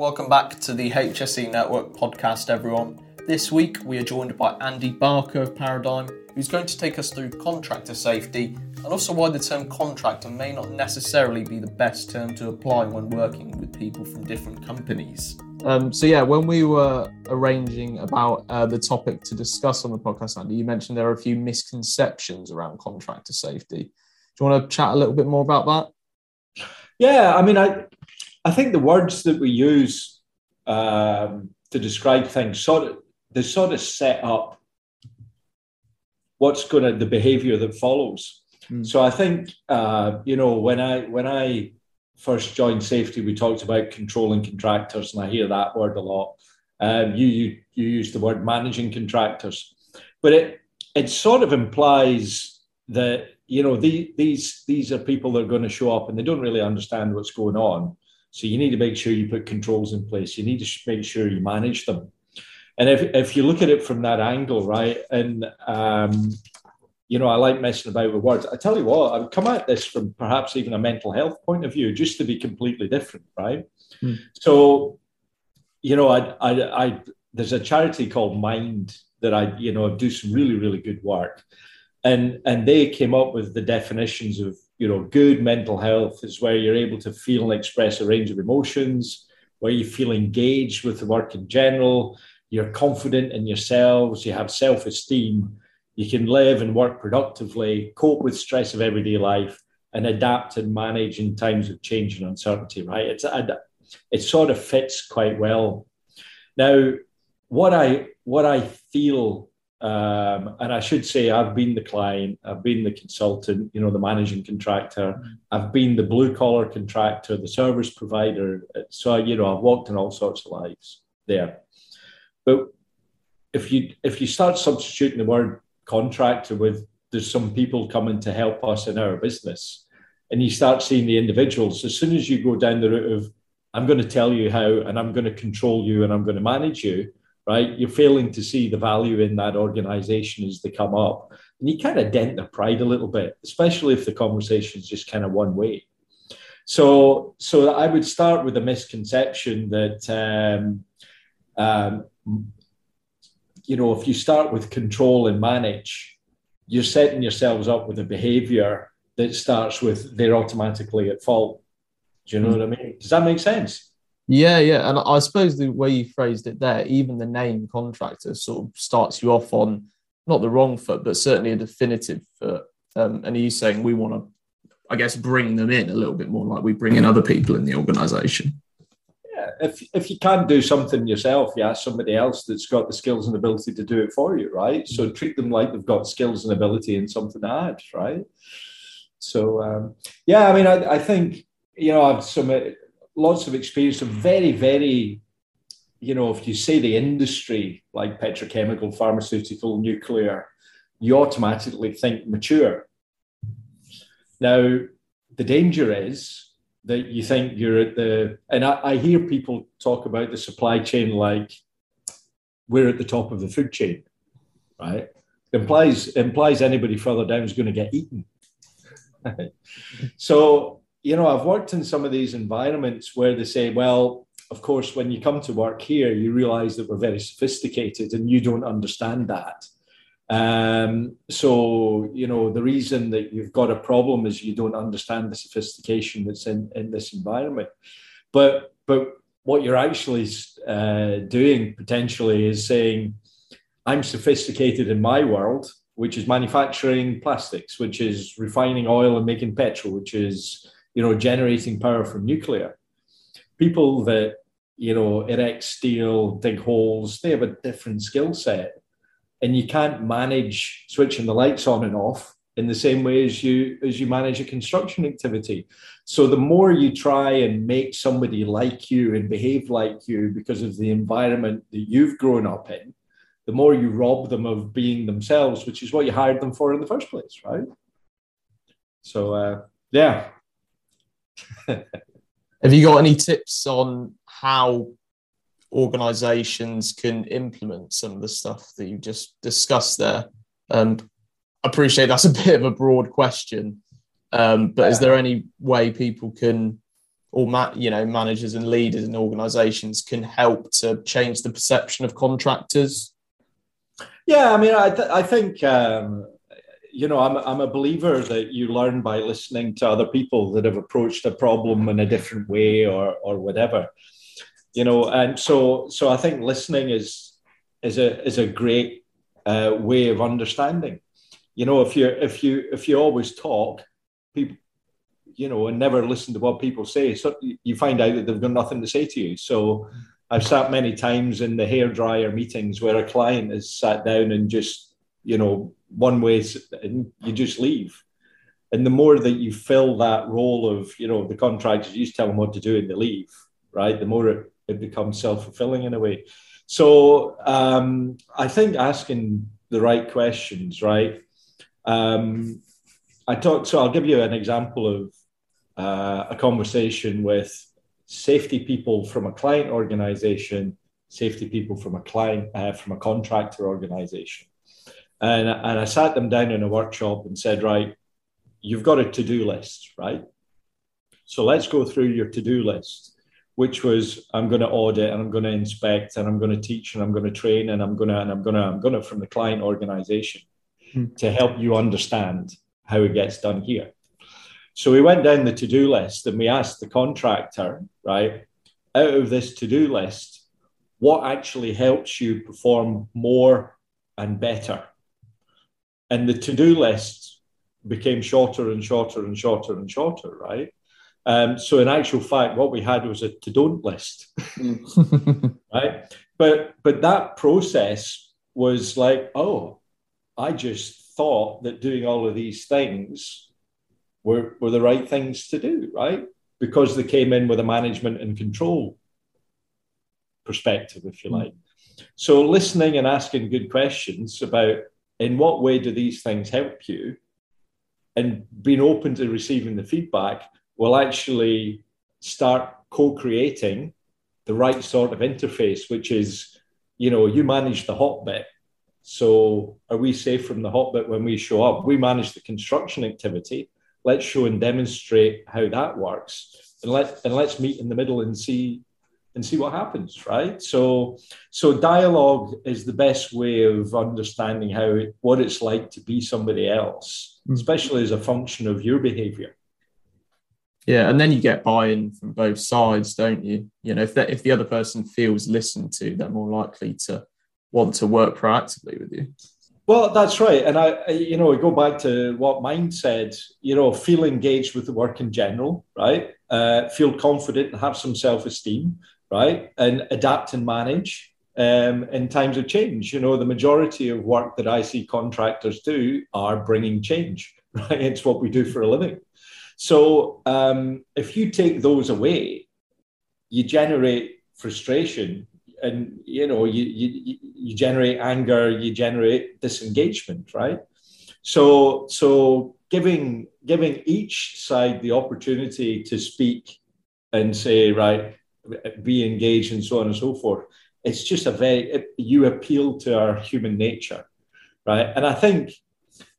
Welcome back to the HSE Network podcast, everyone. This week we are joined by Andy Barker of Paradigm, who's going to take us through contractor safety and also why the term contractor may not necessarily be the best term to apply when working with people from different companies. Um, so yeah, when we were arranging about uh, the topic to discuss on the podcast, Andy, you mentioned there are a few misconceptions around contractor safety. Do you want to chat a little bit more about that? Yeah, I mean, I I think the words that we use um, to describe things sort of they sort of set up what's going to the behavior that follows. Mm. So I think uh, you know when I when I first joined safety, we talked about controlling contractors, and I hear that word a lot. Um, you you you use the word managing contractors, but it it sort of implies that you know the, these these are people that are going to show up and they don't really understand what's going on. So you need to make sure you put controls in place. You need to make sure you manage them. And if, if you look at it from that angle, right, and um, you know, I like messing about with words. I tell you what, I would come at this from perhaps even a mental health point of view, just to be completely different, right? Hmm. So, you know, I, I, I, there's a charity called Mind that I, you know, do some really, really good work, and and they came up with the definitions of you know good mental health is where you're able to feel and express a range of emotions where you feel engaged with the work in general you're confident in yourselves you have self-esteem you can live and work productively cope with stress of everyday life and adapt and manage in times of change and uncertainty right? It's it sort of fits quite well. Now what i what i feel um, and I should say, I've been the client, I've been the consultant, you know, the managing contractor, mm-hmm. I've been the blue collar contractor, the service provider. So, you know, I've walked in all sorts of lives there. But if you if you start substituting the word contractor with there's some people coming to help us in our business, and you start seeing the individuals, as soon as you go down the route of I'm going to tell you how, and I'm going to control you, and I'm going to manage you right? You're failing to see the value in that organization as they come up. And you kind of dent their pride a little bit, especially if the conversation is just kind of one way. So, so I would start with a misconception that, um, um, you know, if you start with control and manage, you're setting yourselves up with a behavior that starts with they're automatically at fault. Do you know what I mean? Does that make sense? Yeah, yeah, and I suppose the way you phrased it there, even the name contractor sort of starts you off on not the wrong foot, but certainly a definitive foot. Um, and he's saying we want to, I guess, bring them in a little bit more like we bring in other people in the organisation. Yeah, if if you can't do something yourself, you ask somebody else that's got the skills and ability to do it for you, right? So mm-hmm. treat them like they've got skills and ability and something to add, right? So um, yeah, I mean, I, I think you know I've some lots of experience of mm. very, very, you know, if you say the industry like petrochemical, pharmaceutical, nuclear, you automatically think mature. Now, the danger is that you think you're at the, and I, I hear people talk about the supply chain like we're at the top of the food chain, right? implies implies anybody further down is going to get eaten. so you know, I've worked in some of these environments where they say, well, of course, when you come to work here, you realize that we're very sophisticated and you don't understand that. Um, so, you know, the reason that you've got a problem is you don't understand the sophistication that's in, in this environment. But, but what you're actually uh, doing potentially is saying, I'm sophisticated in my world, which is manufacturing plastics, which is refining oil and making petrol, which is you know, generating power from nuclear. People that, you know, erect steel, dig holes, they have a different skill set. And you can't manage switching the lights on and off in the same way as you as you manage a construction activity. So the more you try and make somebody like you and behave like you because of the environment that you've grown up in, the more you rob them of being themselves, which is what you hired them for in the first place, right? So uh, yeah, Have you got any tips on how organizations can implement some of the stuff that you just discussed there? And I appreciate that's a bit of a broad question, um, but is there any way people can or ma- you know managers and leaders and organizations can help to change the perception of contractors yeah i mean i, th- I think um, you know I'm, I'm a believer that you learn by listening to other people that have approached a problem in a different way or or whatever you know and so so i think listening is is a is a great uh, way of understanding. You know if you if you if you always talk people you know and never listen to what people say so you find out that they've got nothing to say to you. So i've sat many times in the hair dryer meetings where a client has sat down and just you know one way and you just leave. And the more that you fill that role of you know the contractors you just tell them what to do and they leave right? The more it, it becomes self-fulfilling in a way. So um, i think asking the right questions right? Um, i talked so i'll give you an example of uh, a conversation with safety people from a client organization safety people from a client uh, from a contractor organization and, and I sat them down in a workshop and said, right, you've got a to do list, right? So let's go through your to do list, which was I'm going to audit and I'm going to inspect and I'm going to teach and I'm going to train and I'm going to, and I'm going to, I'm going to from the client organization hmm. to help you understand how it gets done here. So we went down the to do list and we asked the contractor, right, out of this to do list, what actually helps you perform more and better? And the to-do list became shorter and shorter and shorter and shorter, right? Um, so in actual fact, what we had was a to-don't list, right? But but that process was like, oh, I just thought that doing all of these things were were the right things to do, right? Because they came in with a management and control perspective, if you like. So listening and asking good questions about in what way do these things help you? And being open to receiving the feedback will actually start co creating the right sort of interface, which is, you know, you manage the hot bit. So are we safe from the hot bit when we show up? We manage the construction activity. Let's show and demonstrate how that works. And let and let's meet in the middle and see and see what happens right so so dialogue is the best way of understanding how what it's like to be somebody else mm. especially as a function of your behavior yeah and then you get buy-in from both sides don't you you know if that if the other person feels listened to they're more likely to want to work proactively with you well, that's right. And I, you know, I go back to what Mind said, you know, feel engaged with the work in general, right? Uh, feel confident and have some self esteem right? And adapt and manage um, in times of change. You know, the majority of work that I see contractors do are bringing change, right? It's what we do for a living. So um, if you take those away, you generate frustration and you know you, you you generate anger you generate disengagement right so so giving giving each side the opportunity to speak and say right be engaged and so on and so forth. It's just a very it, you appeal to our human nature, right? And I think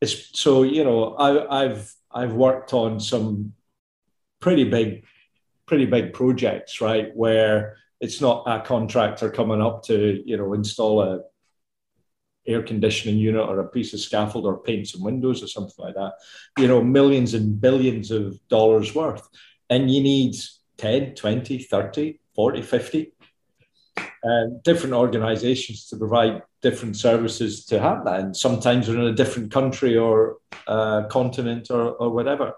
it's so you know I, I've I've worked on some pretty big pretty big projects, right, where it's not a contractor coming up to you know install a air conditioning unit or a piece of scaffold or paint some windows or something like that you know millions and billions of dollars worth and you need 10, 20, 30, 40, 50 um, different organizations to provide different services to have that. And sometimes we're in a different country or uh, continent or, or whatever.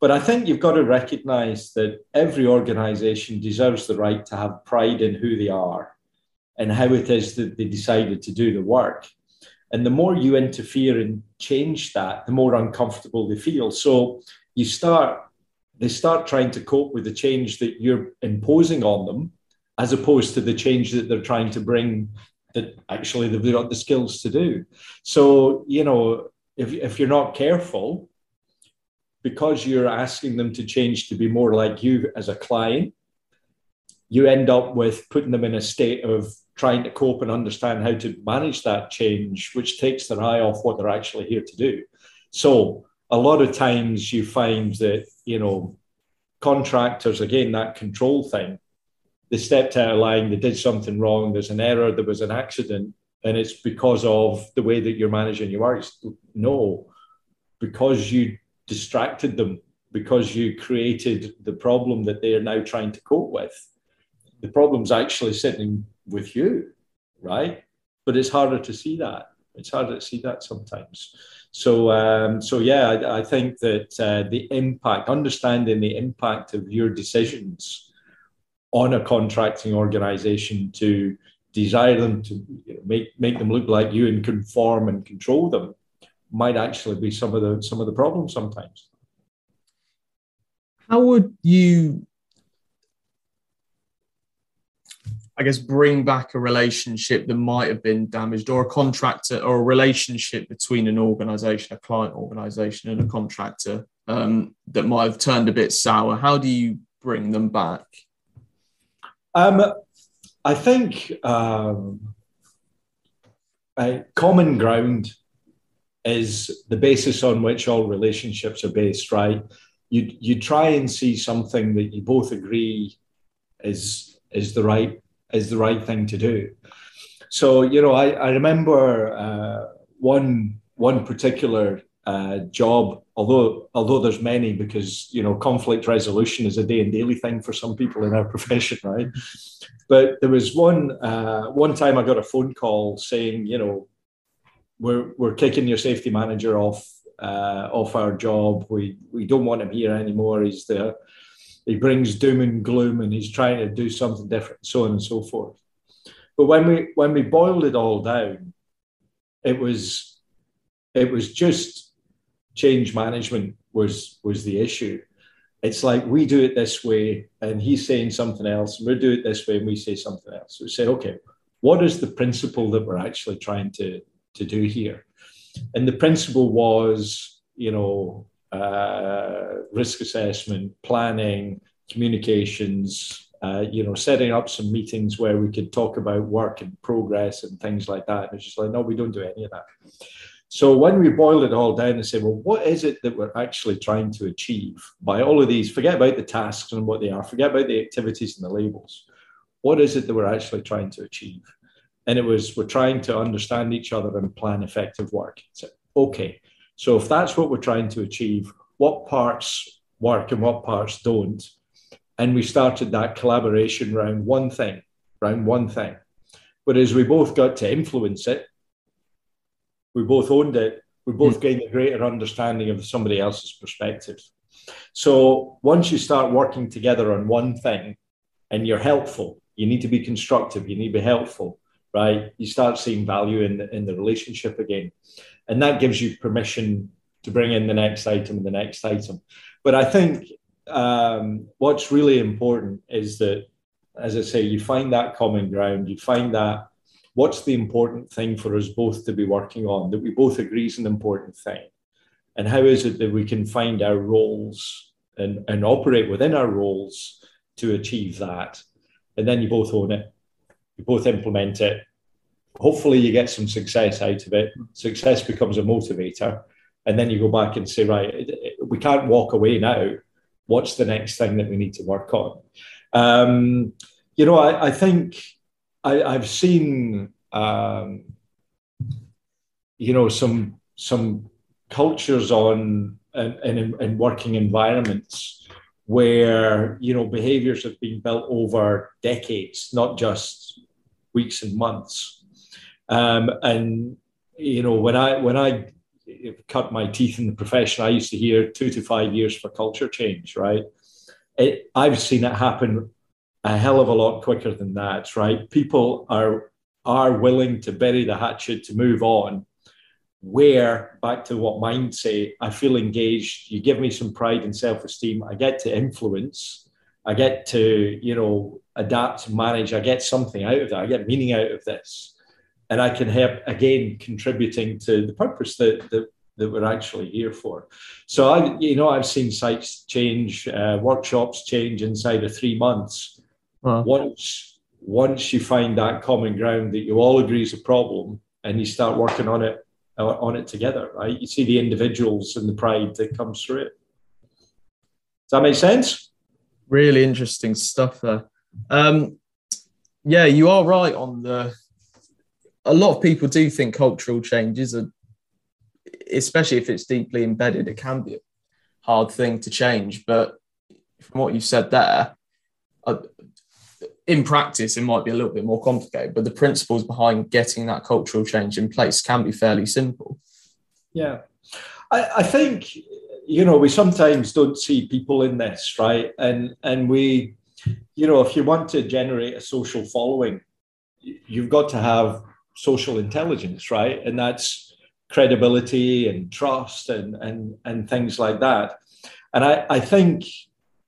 But I think you've got to recognize that every organization deserves the right to have pride in who they are and how it is that they decided to do the work. And the more you interfere and change that, the more uncomfortable they feel. So you start they start trying to cope with the change that you're imposing on them, as opposed to the change that they're trying to bring that actually they've got the skills to do. So, you know, if, if you're not careful, because you're asking them to change to be more like you as a client, you end up with putting them in a state of trying to cope and understand how to manage that change, which takes their eye off what they're actually here to do. So, a lot of times you find that you know contractors, again, that control thing, they stepped out of line, they did something wrong, there's an error, there was an accident, and it's because of the way that you're managing your works. No, because you distracted them, because you created the problem that they are now trying to cope with. The problem's actually sitting with you, right? But it's harder to see that. It's harder to see that sometimes. So, um, so yeah, I, I think that uh, the impact, understanding the impact of your decisions on a contracting organization to desire them to make make them look like you and conform and control them might actually be some of the some of the problems sometimes. How would you I guess, bring back a relationship that might have been damaged, or a contractor, or a relationship between an organization, a client organization, and a contractor um, that might have turned a bit sour? How do you bring them back? Um, I think um, common ground is the basis on which all relationships are based, right? You you try and see something that you both agree is is the right is the right thing to do. So you know, I, I remember uh, one one particular uh, job, although although there's many, because you know conflict resolution is a day and daily thing for some people in our profession, right? But there was one uh, one time I got a phone call saying, you know, we're we're kicking your safety manager off uh, off our job. We we don't want him here anymore. He's the he brings doom and gloom, and he's trying to do something different, so on and so forth. But when we when we boiled it all down, it was it was just change management was was the issue. It's like we do it this way, and he's saying something else, and we do it this way, and we say something else. We say, okay, what is the principle that we're actually trying to to do here? And the principle was, you know, uh, risk assessment, planning, communications, uh, you know, setting up some meetings where we could talk about work and progress and things like that. And it's just like, no, we don't do any of that. So when we boil it all down and say, well, what is it that we're actually trying to achieve by all of these? Forget about the tasks and what they are, forget about the activities and the labels. What is it that we're actually trying to achieve? And it was, we're trying to understand each other and plan effective work. So, okay, so if that's what we're trying to achieve, what parts work and what parts don't? And we started that collaboration around one thing, around one thing. But as we both got to influence it, we both owned it, we both mm. gained a greater understanding of somebody else's perspective. So once you start working together on one thing and you're helpful, you need to be constructive, you need to be helpful, right? You start seeing value in the, in the relationship again and that gives you permission to bring in the next item and the next item. But I think um, what's really important is that, as I say, you find that common ground. You find that what's the important thing for us both to be working on that we both agree is an important thing, and how is it that we can find our roles and, and operate within our roles to achieve that, and then you both own it, you both implement it, hopefully you get some success out of it. Success becomes a motivator. And then you go back and say, right, we can't walk away now. What's the next thing that we need to work on? Um, you know, I, I think I, have seen, um, you know, some some cultures on in, in working environments where you know behaviors have been built over decades, not just weeks and months. Um, and you know, when I when I cut my teeth in the profession, I used to hear two to five years for culture change. Right? It, I've seen it happen a hell of a lot quicker than that. Right? People are are willing to bury the hatchet to move on. Where back to what Mind say, I feel engaged. You give me some pride and self esteem. I get to influence. I get to you know adapt, manage. I get something out of that. I get meaning out of this and I can help again contributing to the purpose that, that that we're actually here for. So I, you know, I've seen sites change, uh, workshops change inside of three months. Wow. Once once you find that common ground that you all agree is a problem, and you start working on it uh, on it together, right? You see the individuals and the pride that comes through it. Does that make sense? Really interesting stuff there. Um, yeah, you are right on the. A lot of people do think cultural changes are, especially if it's deeply embedded, it can be a hard thing to change. But from what you said there, uh, in practice, it might be a little bit more complicated. But the principles behind getting that cultural change in place can be fairly simple. Yeah, I, I think you know we sometimes don't see people in this right, and and we you know, if you want to generate a social following, you've got to have social intelligence, right? And that's credibility and trust and and and things like that. And I, I think,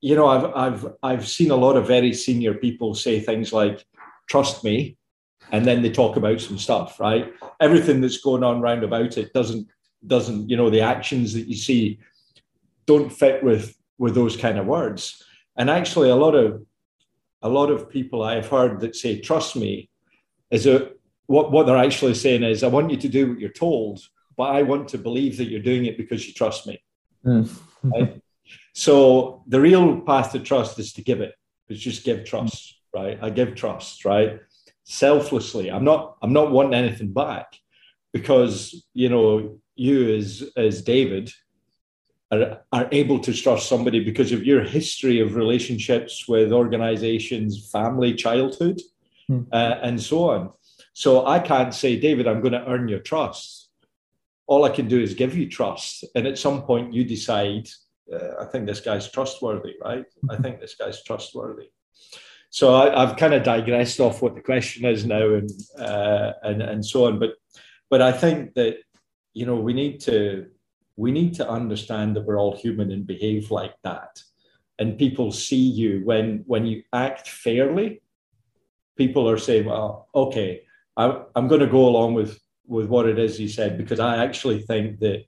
you know, I've I've I've seen a lot of very senior people say things like, trust me, and then they talk about some stuff, right? Everything that's going on round about it doesn't doesn't, you know, the actions that you see don't fit with with those kind of words. And actually, a lot of a lot of people I've heard that say, "Trust me," is a what what they're actually saying is, "I want you to do what you're told, but I want to believe that you're doing it because you trust me." Mm. right? So the real path to trust is to give it. It's just give trust, right? I give trust, right? Selflessly. I'm not. I'm not wanting anything back, because you know you as as David are, are able to trust somebody because of your history of relationships with organizations, family, childhood, hmm. uh, and so on. So I can't say, David, I'm going to earn your trust. All I can do is give you trust. And at some point, you decide, uh, I think this guy's trustworthy, right? I mm-hmm. think this guy's trustworthy. So I, have kind of digressed off what the question is now and, uh, and, and so on. But, but I think that, you know, we need to we need to understand that we're all human and behave like that. And people see you when when you act fairly. People are saying, "Well, okay, I, I'm going to go along with with what it is you said because I actually think that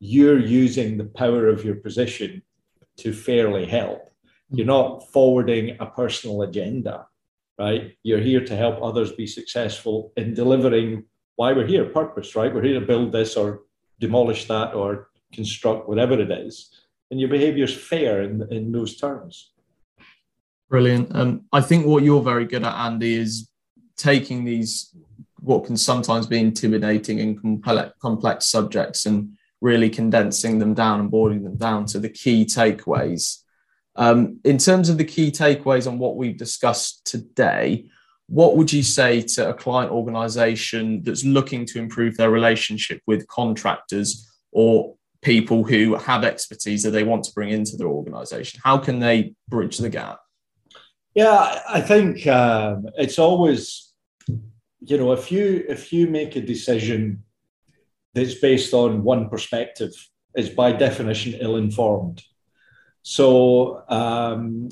you're using the power of your position to fairly help. You're not forwarding a personal agenda, right? You're here to help others be successful in delivering why we're here, purpose, right? We're here to build this or demolish that or construct whatever it is, and your behavior is fair in, in those terms. Brilliant. Um, I think what you're very good at, Andy, is taking these what can sometimes be intimidating and complex, complex subjects and really condensing them down and boiling them down to the key takeaways. Um, in terms of the key takeaways on what we've discussed today, what would you say to a client organization that's looking to improve their relationship with contractors or people who have expertise that they want to bring into their organization? How can they bridge the gap? Yeah, I think um, it's always, you know, if you if you make a decision that's based on one perspective, it's by definition ill-informed. So, um,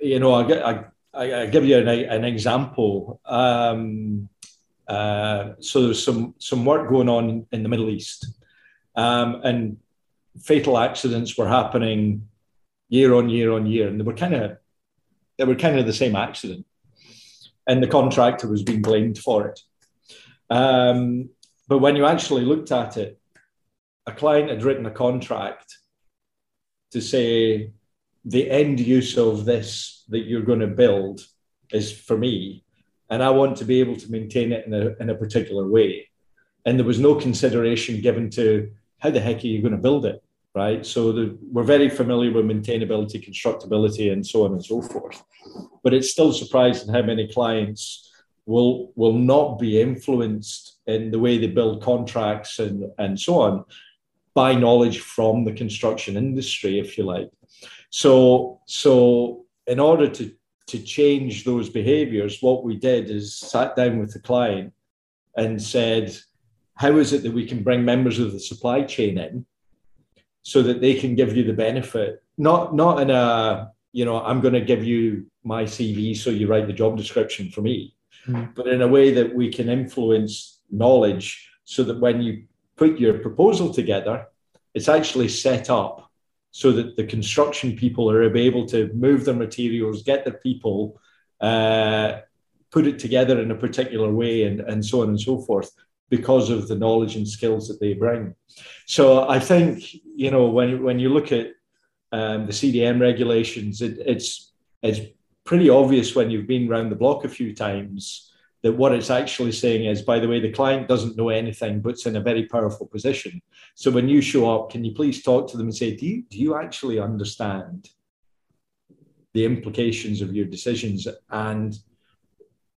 you know, I, get I I, I give you an, an example. Um, uh, so there's some some work going on in the Middle East, um, and fatal accidents were happening year on year on year, and they were kind of they were kind of the same accident, and the contractor was being blamed for it. Um, but when you actually looked at it, a client had written a contract to say the end use of this that you're going to build is for me, and I want to be able to maintain it in a, in a particular way. And there was no consideration given to how the heck are you going to build it, right? So the, we're very familiar with maintainability, constructability, and so on and so forth. But it's still surprising how many clients will will not be influenced in the way they build contracts and and so on by knowledge from the construction industry, if you like. So, so in order to to change those behaviors, what we did is sat down with the client and said, how is it that we can bring members of the supply chain in so that they can give you the benefit, not not in a you know I'm going to give you my CV so you write the job description for me, mm. but in a way that we can influence knowledge so that when you put your proposal together, it's actually set up so that the construction people are able to move their materials, get their people, uh, put it together in a particular way, and, and so on and so forth, because of the knowledge and skills that they bring. So I think you know when when you look at um, the CDM regulations, it, it's it's pretty obvious when you've been around the block a few times that what it's actually saying is, by the way, the client doesn't know anything, but it's in a very powerful position. So when you show up, can you please talk to them and say, do you, do you actually understand the implications of your decisions? And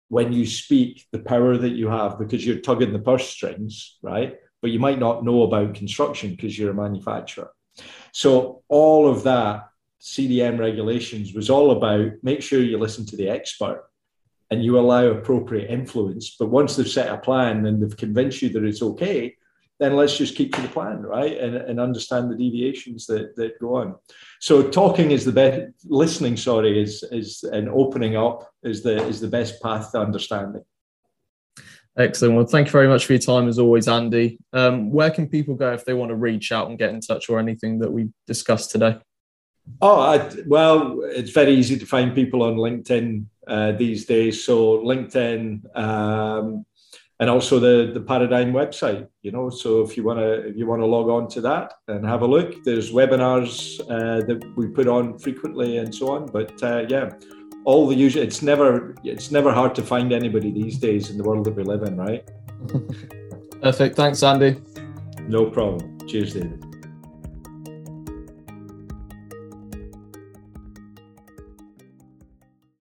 when you speak, the power that you have, because you're tugging the purse strings, right? But you might not know about construction because you're a manufacturer. So all of that CDM regulations was all about make sure you listen to the expert and you allow appropriate influence. But once they've set a plan and they've convinced you that it's okay, then let's just keep to the plan, right? And, and understand the deviations that, that go on. So talking is the best listening, sorry, is is and opening up is the is the best path to understanding. Excellent. Well, thank you very much for your time as always, Andy. Um, where can people go if they want to reach out and get in touch or anything that we discussed today? Oh, I, well, it's very easy to find people on LinkedIn uh, these days. So LinkedIn um, and also the the Paradigm website. You know, so if you want to if you want to log on to that and have a look, there's webinars uh, that we put on frequently and so on. But uh, yeah, all the usual. It's never it's never hard to find anybody these days in the world that we live in, right? Perfect. Thanks, Andy. No problem. Cheers, David.